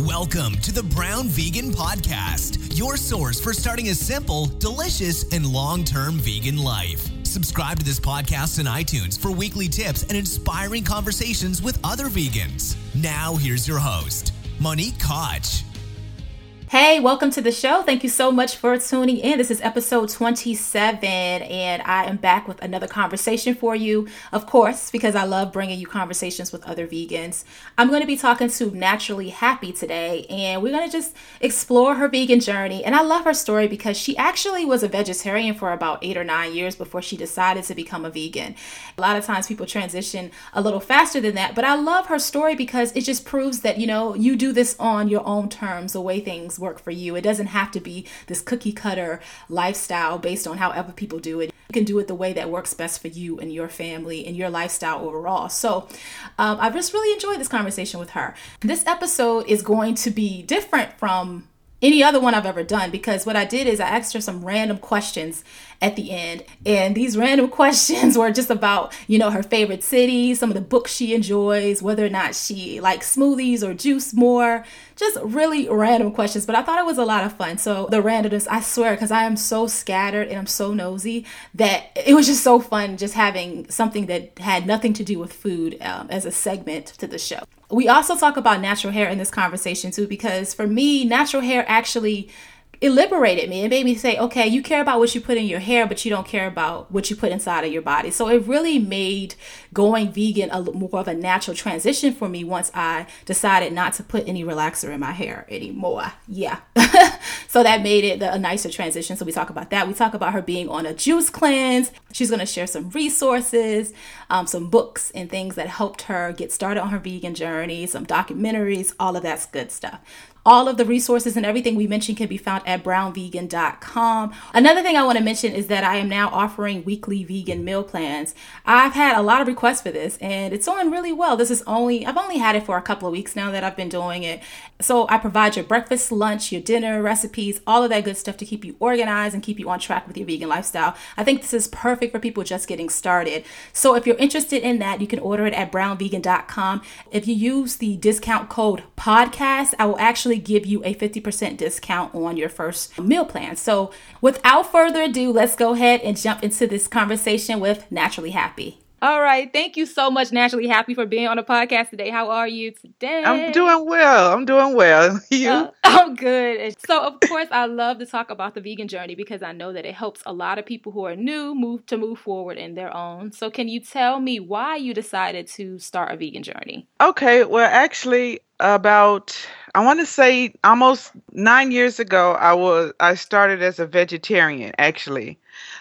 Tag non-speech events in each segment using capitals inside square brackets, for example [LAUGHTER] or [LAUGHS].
Welcome to the Brown Vegan Podcast, your source for starting a simple, delicious, and long term vegan life. Subscribe to this podcast on iTunes for weekly tips and inspiring conversations with other vegans. Now, here's your host, Monique Koch. Hey, welcome to the show. Thank you so much for tuning in. This is episode 27, and I am back with another conversation for you. Of course, because I love bringing you conversations with other vegans. I'm going to be talking to Naturally Happy today, and we're going to just explore her vegan journey. And I love her story because she actually was a vegetarian for about eight or nine years before she decided to become a vegan. A lot of times people transition a little faster than that, but I love her story because it just proves that, you know, you do this on your own terms, the way things work for you. It doesn't have to be this cookie cutter lifestyle based on however people do it. You can do it the way that works best for you and your family and your lifestyle overall. So um, I just really enjoyed this conversation with her. This episode is going to be different from any other one I've ever done because what I did is I asked her some random questions at the end. And these random [LAUGHS] questions were just about, you know, her favorite city, some of the books she enjoys, whether or not she likes smoothies or juice more. Just really random questions, but I thought it was a lot of fun. So the randomness, I swear, because I am so scattered and I'm so nosy that it was just so fun just having something that had nothing to do with food um, as a segment to the show. We also talk about natural hair in this conversation too, because for me, natural hair actually it liberated me. It made me say, okay, you care about what you put in your hair, but you don't care about what you put inside of your body. So it really made going vegan a more of a natural transition for me once I decided not to put any relaxer in my hair anymore. Yeah. [LAUGHS] so that made it a nicer transition. So we talk about that. We talk about her being on a juice cleanse. She's going to share some resources, um, some books and things that helped her get started on her vegan journey, some documentaries, all of that's good stuff. All of the resources and everything we mentioned can be found at brownvegan.com. Another thing I want to mention is that I am now offering weekly vegan meal plans. I've had a lot of requests for this and it's going really well. This is only, I've only had it for a couple of weeks now that I've been doing it. So I provide your breakfast, lunch, your dinner recipes, all of that good stuff to keep you organized and keep you on track with your vegan lifestyle. I think this is perfect for people just getting started. So if you're interested in that, you can order it at brownvegan.com. If you use the discount code podcast, I will actually actually give you a 50% discount on your first meal plan. So, without further ado, let's go ahead and jump into this conversation with Naturally Happy. All right. Thank you so much, Naturally Happy, for being on the podcast today. How are you today? I'm doing well. I'm doing well. [LAUGHS] You? Uh, I'm good. So, of course, I love to talk about the vegan journey because I know that it helps a lot of people who are new move to move forward in their own. So, can you tell me why you decided to start a vegan journey? Okay. Well, actually, about I want to say almost nine years ago, I was I started as a vegetarian. Actually,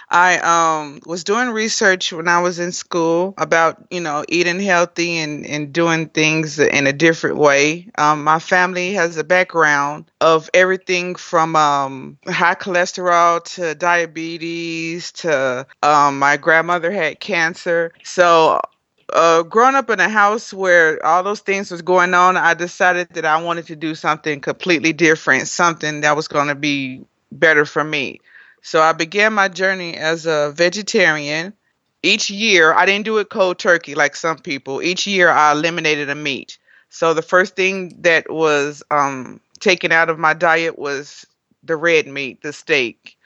I um, was doing research when I was in school about you know eating healthy and, and doing things in a different way. Um, my family has a background of everything from um, high cholesterol to diabetes to um, my grandmother had cancer. So uh, growing up in a house where all those things was going on, I decided that I wanted to do something completely different, something that was going to be better for me. So I began my journey as a vegetarian. Each year, I didn't do it cold turkey like some people. Each year, I eliminated a meat. So the first thing that was um, taken out of my diet was the red meat, the steak,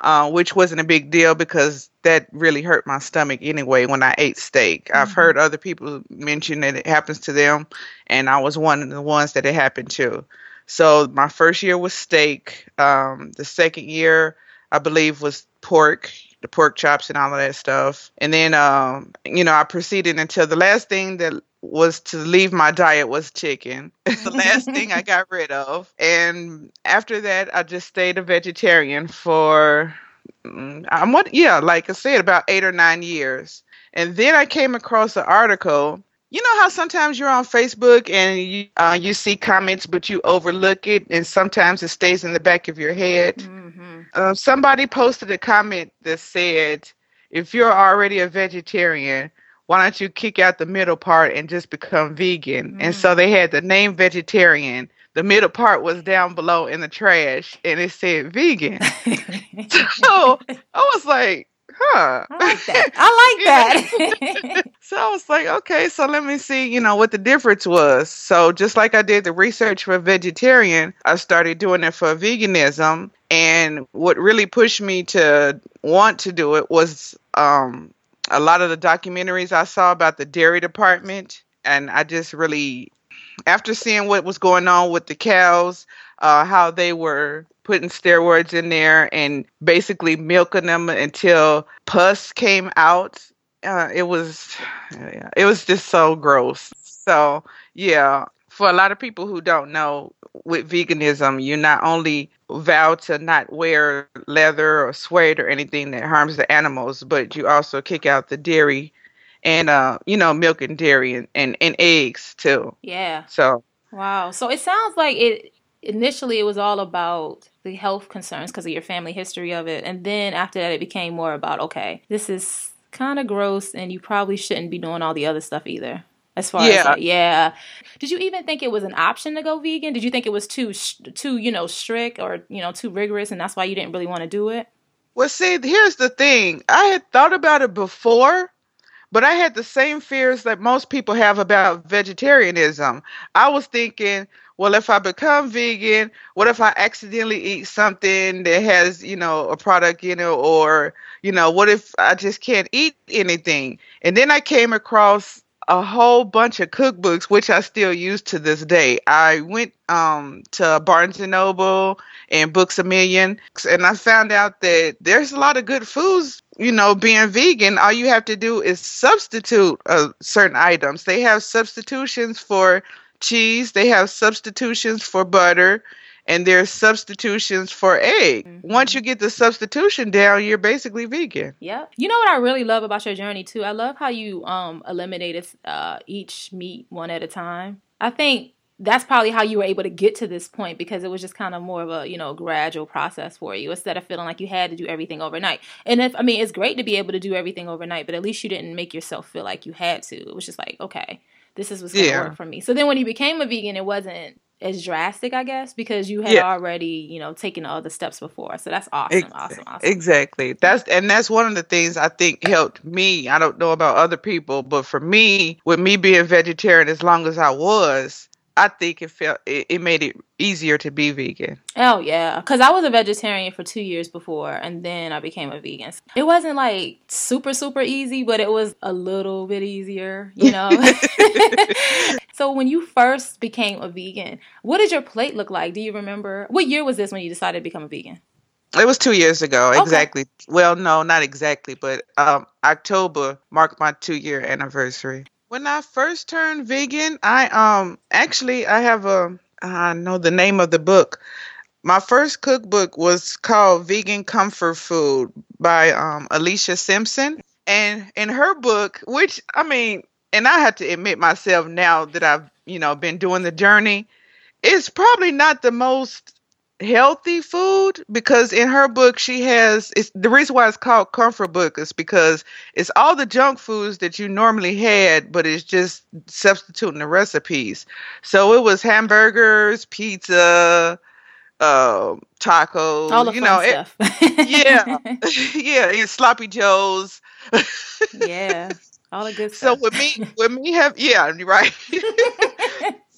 uh, which wasn't a big deal because that really hurt my stomach anyway when I ate steak. Mm-hmm. I've heard other people mention that it happens to them, and I was one of the ones that it happened to. So my first year was steak. Um, the second year, I believe was pork, the pork chops and all of that stuff. And then, um, you know, I proceeded until the last thing that was to leave my diet was chicken. [LAUGHS] the last thing I [LAUGHS] got rid of. And after that, I just stayed a vegetarian for, I'm what, yeah, like I said, about eight or nine years. And then I came across an article you know how sometimes you're on Facebook and you uh, you see comments, but you overlook it, and sometimes it stays in the back of your head. Mm-hmm. Uh, somebody posted a comment that said, "If you're already a vegetarian, why don't you kick out the middle part and just become vegan?" Mm-hmm. And so they had the name vegetarian. The middle part was down below in the trash, and it said vegan. [LAUGHS] [LAUGHS] so I was like, huh. I like that. I like [LAUGHS] that. so I was like, okay, so let me see, you know, what the difference was. So just like I did the research for vegetarian, I started doing it for veganism. And what really pushed me to want to do it was um, a lot of the documentaries I saw about the dairy department. And I just really, after seeing what was going on with the cows, uh, how they were putting steroids in there and basically milking them until pus came out. Uh, it was, it was just so gross. So yeah, for a lot of people who don't know, with veganism, you not only vow to not wear leather or suede or anything that harms the animals, but you also kick out the dairy and uh, you know, milk and dairy and, and, and eggs too. Yeah. So Wow. So it sounds like it initially it was all about the health concerns because of your family history of it. And then after that, it became more about, okay, this is kind of gross and you probably shouldn't be doing all the other stuff either. As far Yeah. as like, yeah, did you even think it was an option to go vegan? Did you think it was too sh- too you know strict or you know too rigorous, and that's why you didn't really want to do it? Well, see, here's the thing. I had thought about it before, but I had the same fears that most people have about vegetarianism. I was thinking, well, if I become vegan, what if I accidentally eat something that has, you know, a product in it, or, you know, what if I just can't eat anything? And then I came across a whole bunch of cookbooks, which I still use to this day. I went um, to Barnes and Noble and Books a Million, and I found out that there's a lot of good foods. You know, being vegan, all you have to do is substitute uh, certain items. They have substitutions for cheese. They have substitutions for butter. And there's substitutions for egg. Mhm. Once you get the substitution down, you're basically vegan. Yeah. You know what I really love about your journey too? I love how you um eliminated uh each meat one at a time. I think that's probably how you were able to get to this point because it was just kind of more of a, you know, gradual process for you instead of feeling like you had to do everything overnight. And if I mean, it's great to be able to do everything overnight, but at least you didn't make yourself feel like you had to. It was just like, okay, this is what's going to Yeah. work for me. So then when you became a vegan, it wasn't as drastic, I guess, because you had Yeah. already, you know, taken all the steps before. So that's awesome, awesome, awesome. Exactly. That's and that's one of the things I think helped me. I don't know about other people, but for me, with me being vegetarian as long as I was, I think it felt it, it made it easier to be vegan. Oh yeah, because I was a vegetarian for two years before, and then I became a vegan. It wasn't like super super easy, but it was a little bit easier, you know. [LAUGHS] [LAUGHS] so when you first became a vegan, what did your plate look like? Do you remember? What year was this when you decided to become a vegan? It was two years ago, Okay. exactly. Well, no, not exactly, but um, October marked my two year anniversary. When I first turned vegan, I um actually I have a I know the name of the book. My first cookbook was called Vegan Comfort Food by um, Alicia Simpson, and in her book, which I mean, and I have to admit myself now that I've you know been doing the journey, it's probably not the most healthy food because in her book she has it's the reason why it's called comfort book is because it's all the junk foods that you normally had but it's just substituting the recipes so it was hamburgers pizza uh, tacos All the you know it, stuff. [LAUGHS] yeah [LAUGHS] yeah and sloppy joes yeah, all the good [LAUGHS] stuff. so with me with me have yeah right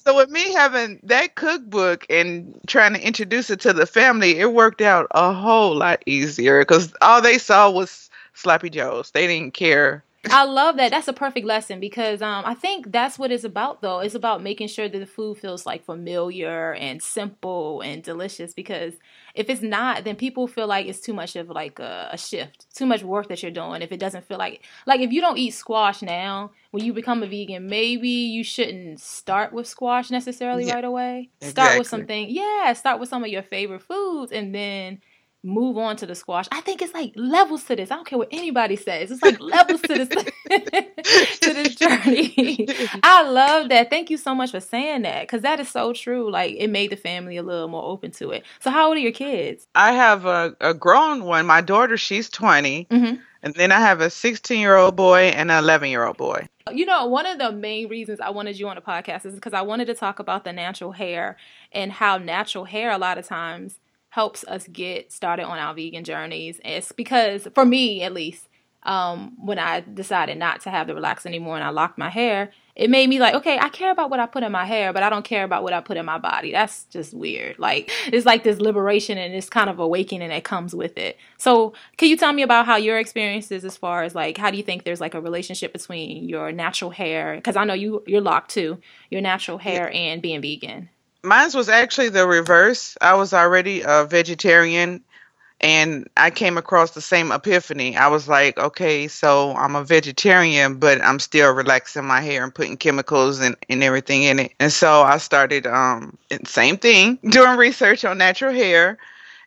So with me having that cookbook and trying to introduce it to the family, it worked out a whole lot easier because all they saw was sloppy joes. They didn't care. I love that. That's a perfect lesson because um, I think that's what it's about, though. It's about making sure that the food feels like familiar and simple and delicious. Because if it's not, then people feel like it's too much of like a, a shift, too much work that you're doing. If it doesn't feel like like if you don't eat squash now, when you become a vegan, maybe you shouldn't start with squash necessarily Yeah, right away. Start with something, yeah. Start with some of your favorite foods, and then move on to the squash. I think it's like levels to this. I don't care what anybody says. It's like levels to this [LAUGHS] to this journey. [LAUGHS] I love that. Thank you so much for saying that because that is so true. Like it made the family a little more open to it. So how old are your kids? I have a, a grown one. My daughter, she's 20. hmm And then I have a 16 year old boy and an 11 year old boy. You know, one of the main reasons I wanted you on the podcast is because I wanted to talk about the natural hair and how natural hair a lot of times helps us get started on our vegan journeys. It's because, for me at least, um, when I decided not to have the relax anymore and I locked my hair, it made me like, okay, I care about what I put in my hair, but I don't care about what I put in my body. That's just weird. Like it's like this liberation and this kind of awakening that comes with it. So, can you tell me about how your experience is as far as like how do you think there's like a relationship between your natural hair because I know you you're locked too, your natural hair and being vegan. Mine was actually the reverse. I was already a vegetarian and I came across the same epiphany. I was like, okay, so I'm a vegetarian, but I'm still relaxing my hair and putting chemicals and, and everything in it. And so I started um same thing, [LAUGHS] doing research on natural hair.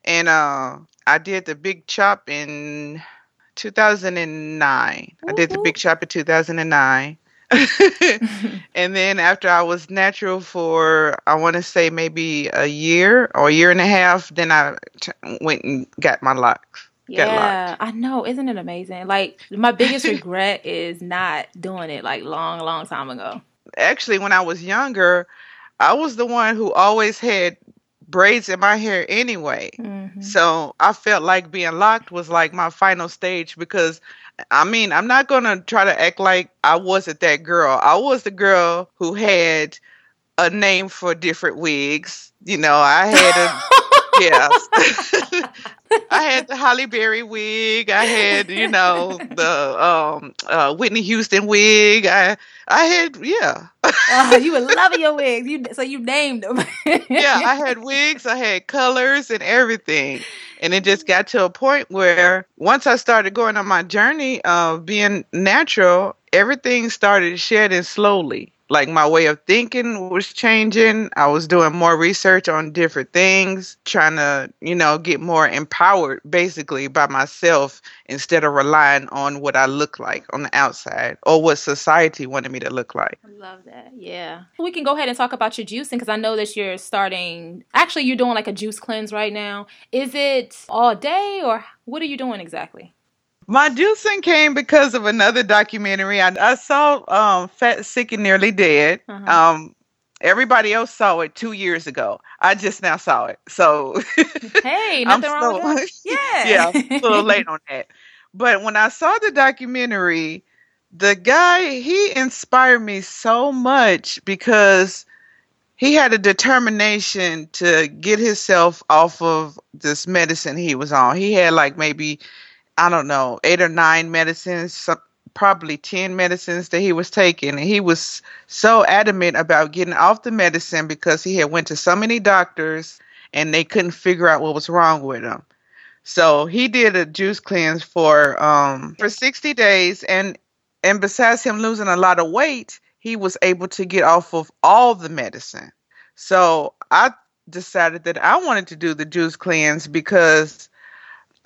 And uh I did the big chop in 2009. I did the big chop in 2009. [LAUGHS] and then after I was natural for I want to say maybe a year or a year and a half, then I t- went and got my locks. Yeah, I know. Isn't it amazing? Like my biggest [LAUGHS] regret is not doing it like long, long time ago. Actually, when I was younger, I was the one who always had braids in my hair anyway. Mm-hmm. So I felt like being locked was like my final stage because I mean, I'm not going to try to act like I wasn't that girl. I was the girl who had a name for different wigs. You know, I had a [LAUGHS] yes. [LAUGHS] [LAUGHS] I had the Halle Berry wig. I had, you know, the um, uh, Whitney Houston wig. I I had, yeah. uh, you were loving your wigs. You so you named them. yeah, I had [LAUGHS] wigs. I had colors and everything. And it just got to a point where once I started going on my journey of being natural, everything started shedding slowly like my way of thinking was changing. I was doing more research on different things, trying to, you know, get more empowered basically by myself instead of relying on what I look like on the outside or what society wanted me to look like. I love that. Yeah. We can go ahead and talk about your juicing because I know that you're starting, actually, you're doing like a juice cleanse right now. Is it all day or what are you doing exactly? My juicing came because of another documentary. I, I saw um, Fat, Sick, and Nearly Dead. Uh-huh. Um, everybody else saw it two years ago. I just now saw it. So, [LAUGHS] hey, nothing wrong with that. [LAUGHS] Yeah. yeah, a little late [LAUGHS] on that. But when I saw the documentary, the guy, he inspired me so much because he had a determination to get himself off of this medicine he was on. He had like maybe I don't know, eight or nine medicines, probably 10 medicines that he was taking. And he was so adamant about getting off the medicine because he had went to so many doctors and they couldn't figure out what was wrong with him. So he did a juice cleanse for um for 60 days and and besides him losing a lot of weight, he was able to get off of all the medicine. So I decided that I wanted to do the juice cleanse because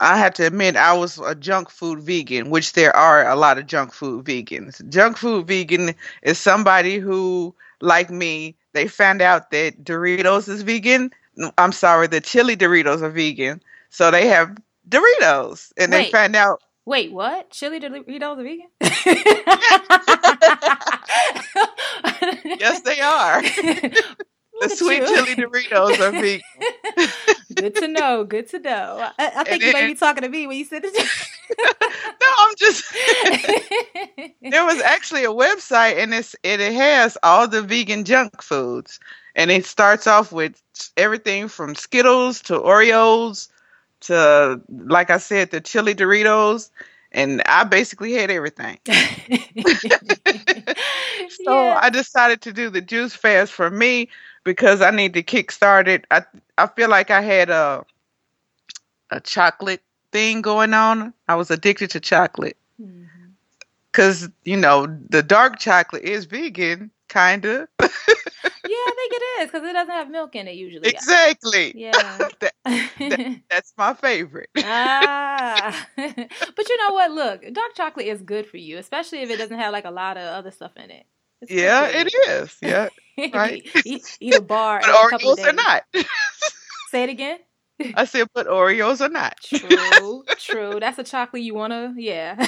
I have to admit I was a junk food vegan, which there are a lot of junk food vegans. Junk food vegan is somebody who, like me, they found out that Doritos is vegan. I'm sorry, the chili Doritos are vegan. So they have Doritos and wait, they found out Wait, what? Chili Doritos are vegan? [LAUGHS] yes, they are. [LAUGHS] the sweet you. chili Doritos are vegan. [LAUGHS] good to know. Good to know. I, I think and you may be talking to me when you said it. [LAUGHS] no, I'm just. [LAUGHS] there was actually a website, and it's it, it has all the vegan junk foods, and it starts off with everything from Skittles to Oreos to, like I said, the chili Doritos and I basically had everything. [LAUGHS] so yeah. I decided to do the juice fast for me because I need to kickstart it. I I feel like I had a a chocolate thing going on. I was addicted to chocolate. Mm-hmm. Cuz you know, the dark chocolate is vegan kind of. yeah, I think it is cuz it doesn't have milk in it usually. [LAUGHS] Exactly. Yeah. [LAUGHS] that, that, [LAUGHS] that's my favorite. ah. but you know what? Look, dark chocolate is good for you, especially if it doesn't have like a lot of other stuff in it. It's yeah, it is. [LAUGHS] Yeah. Right. eat, eat, a [LAUGHS] bar. but Oreos are not. Say it again. I said, but Oreos are not. [LAUGHS] True, true. That's a chocolate you wanna, yeah.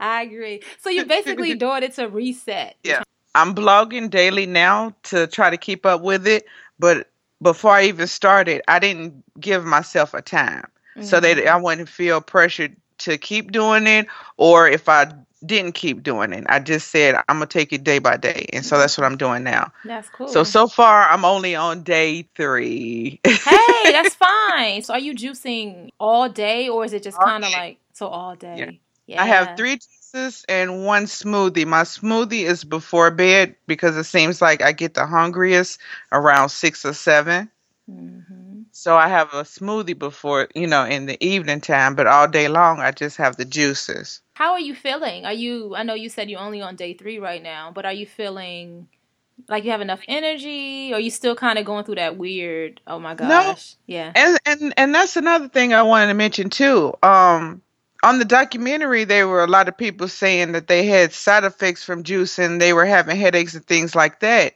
I agree. So you're basically doing it to reset. Yeah. I'm blogging daily now to try to keep up with it, but before I even started, I didn't give myself a time mm-hmm. so that I wouldn't feel pressured to keep doing it or if I didn't keep doing it. I just said I'm gonna take it day by day, and so that's what I'm doing now. That's cool. So so far I'm only on day three. hey, [LAUGHS] that's fine. So are you juicing all day, or is it just kind of like so all day? Yeah. Yeah. I have three juices and one smoothie. My smoothie is before bed because it seems like I get the hungriest around six or seven. hmm So I have a smoothie before, you know, in the evening time, but all day long I just have the juices. How are you feeling? Are you? I know you said you're only on day three right now, but are you feeling like you have enough energy? Or are you still kind of going through that weird? Oh my gosh. no. Yeah. And and and that's another thing I wanted to mention too. Um on the documentary there were a lot of people saying that they had side effects from juice and they were having headaches and things like that.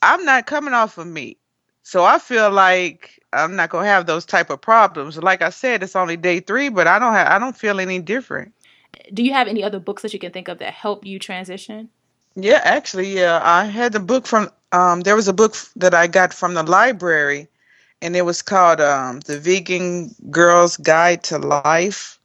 I'm not coming off of meat. So I feel like I'm not going to have those type of problems. Like I said, it's only day 3, but I don't have I don't feel any different. Do you have any other books that you can think of that help you transition? Yeah, actually, yeah. I had the book from um there was a book that I got from the library and it was called um The Vegan Girl's Guide to Life.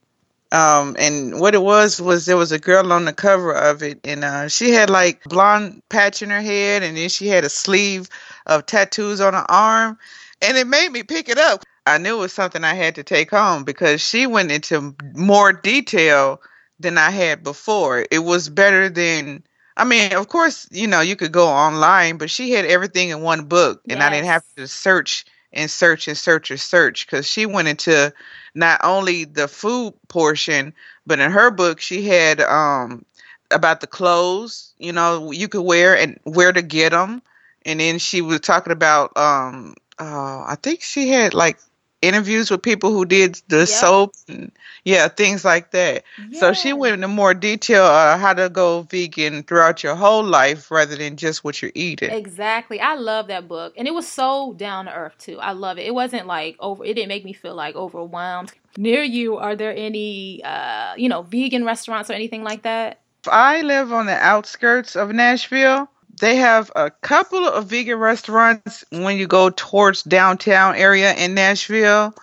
Um and what it was was there was a girl on the cover of it and uh she had like blonde patch in her head and then she had a sleeve of tattoos on her arm and it made me pick it up. I knew it was something I had to take home because she went into more detail than I had before. It was better than I mean, of course, you know, you could go online, but she had everything in one book, and I didn't have to search and search and search and search because she went into not only the food portion, but in her book, she had um about the clothes, you know, you could wear and where to get them, and then she was talking about um uh I think she had like interviews with people who did the Yep. soap and yeah things like that so she went into more detail uh, how to go vegan throughout your whole life rather than just what you're eating. Exactly. I love that book. And it was so down to earth too. I love it. It wasn't like over it didn't make me feel like overwhelmed. Near you, are there any uh, you know, vegan restaurants or anything like that? I live on the outskirts of Nashville. They have a couple of vegan restaurants when you go towards downtown area in Nashville.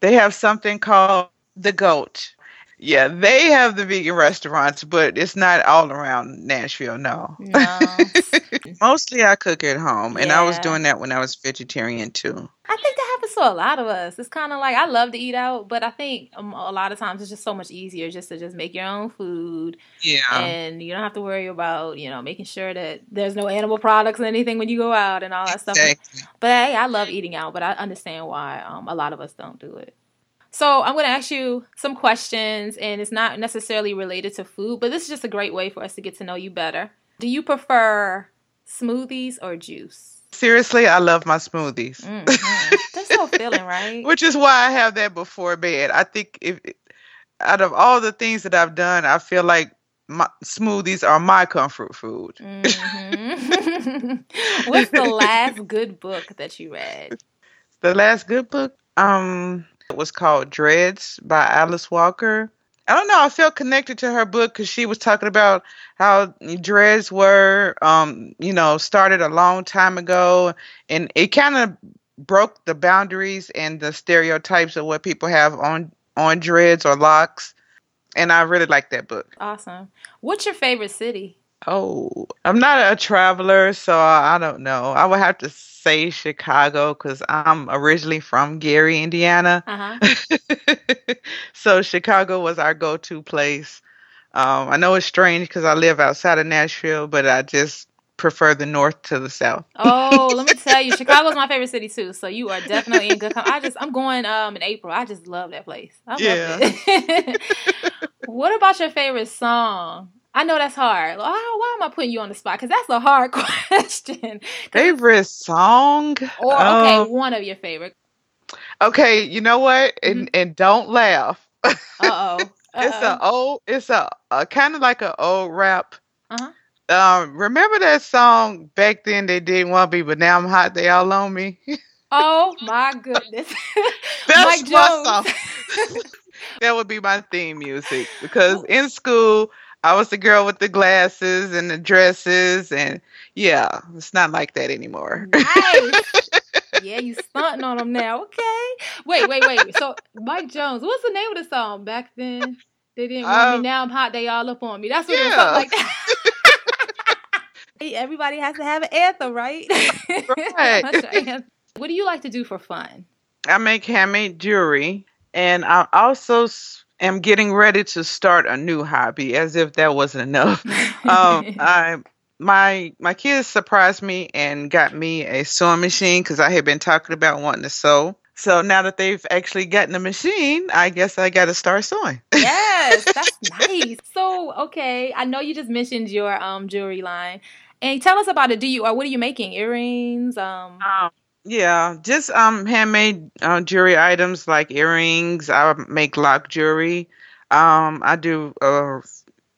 They have something called the Goat. Yeah, they have the vegan restaurants, but it's not all around Nashville, no. No. [LAUGHS] Mostly I cook at home, and I was doing that when I was vegetarian too. I think that happens to a lot of us. It's kind of like I love to eat out, but I think um, a lot of times it's just so much easier just to just make your own food, Yeah. and you don't have to worry about you know making sure that there's no animal products or anything when you go out and all that stuff. Exactly. But hey, I love eating out, but I understand why um, a lot of us don't do it. So I'm going to ask you some questions, and it's not necessarily related to food, but this is just a great way for us to get to know you better. Do you prefer smoothies or juice? Seriously, I love my smoothies. hmm [LAUGHS] That's so feeling, right? Which is why I have that before bed. I think if out of all the things that I've done, I feel like my smoothies are my comfort food. hmm [LAUGHS] What's the last good book that you read? The last good book, um, it was called Dreads by Alice Walker. I don't know. I felt connected to her book because she was talking about how dreads were, um, you know, started a long time ago, and it kind of broke the boundaries and the stereotypes of what people have on on dreads or locks. And I really like that book. Awesome. What's your favorite city? Oh, I'm not a traveler, so I don't know. I would have to say Chicago because I'm originally from Gary, Indiana. Uh huh. [LAUGHS] so Chicago was our go-to place. Um, I know it's strange because I live outside of Nashville, but I just prefer the north to the south. Oh, let me [LAUGHS] tell you, Chicago's my favorite city too. So you are definitely in good company. I just I'm going um in April. I just love that place. I Yeah. love it. [LAUGHS] what about your favorite song? I know that's hard. Why, why am I putting you on the spot? Because that's a hard [LAUGHS] question. Favorite song? Or okay, Um, one of your favorite. okay, you know what? And and don't laugh. Uh oh. [LAUGHS] It's a old. It's a, a kind of like an old rap. Uh-huh. Um, remember that song back then? They didn't want me, but now I'm hot. They all on me. Oh [LAUGHS] my goodness. That's Mike my Jones. song. that would be my theme music because in school I was the girl with the glasses and the dresses, and yeah, it's not like that anymore. nice. [LAUGHS] yeah, you stunting on them now. Okay. Wait, wait, wait. So Mike Jones, what's the name of the song back then? They didn't want um, me. Now I'm hot. They all up on me. That's what yeah. it was like. That. [LAUGHS] Everybody has to have an anthem, right? Right. [LAUGHS] what do you like to do for fun? I make handmade jewelry, and I also am getting ready to start a new hobby. As if that wasn't enough. [LAUGHS] um, I my my kids surprised me and got me a sewing machine because I had been talking about wanting to sew. So now that they've actually gotten a machine, I guess I got to start sewing. yes, [LAUGHS] that's nice. So okay, I know you just mentioned your um jewelry line, and tell us about it. Do you or what are you making? Earrings? Um. um yeah, just um handmade uh, jewelry items like earrings. I make lock jewelry. Um, I do uh,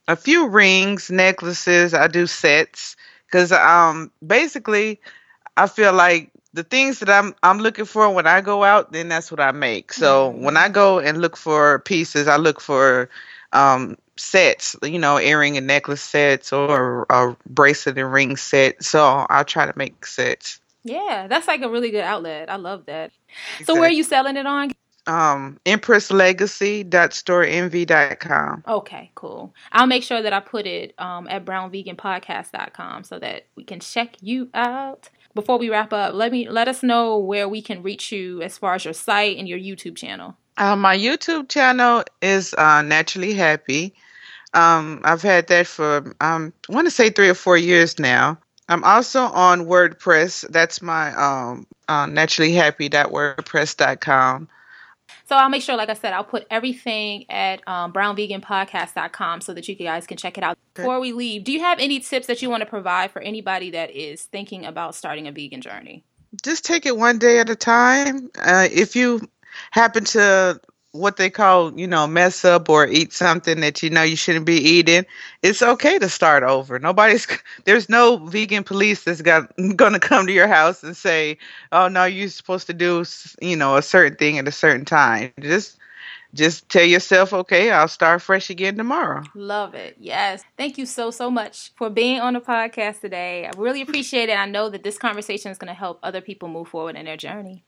a few rings, necklaces. I do sets because um basically I feel like the things that I'm I'm looking for when I go out, then that's what I make. So mm-hmm. when I go and look for pieces, I look for um sets, you know, earring and necklace sets or a bracelet and ring set. So I'll try to make sets. Yeah, that's like a really good outlet. I love that. Exactly. So where are you selling it on? Um, empresslegacy.storeenvy.com. Okay, cool. I'll make sure that I put it um, at brownveganpodcast.com so that we can check you out. Before we wrap up, let me let us know where we can reach you as far as your site and your YouTube channel. Uh, my YouTube channel is uh, Naturally Happy. Um, I've had that for um, I want to say three or four years now. I'm also on WordPress. That's my um, uh, naturallyhappy.wordpress.com. So I'll make sure, like I said, I'll put everything at um, brownveganpodcast.com so that you guys can check it out. Before we leave, do you have any tips that you want to provide for anybody that is thinking about starting a vegan journey? Just take it one day at a time. Uh, if you happen to what they call, you know, mess up or eat something that you know you shouldn't be eating, it's okay to start over. Nobody's [LAUGHS] there's no vegan police that's got [LAUGHS] going to come to your house and say, "Oh no, you're supposed to do, you know, a certain thing at a certain time." Just just tell yourself, "Okay, I'll start fresh again tomorrow." Love it. Yes. Thank you so so much for being on the podcast today. I really appreciate it. I know that this conversation is going to help other people move forward in their journey.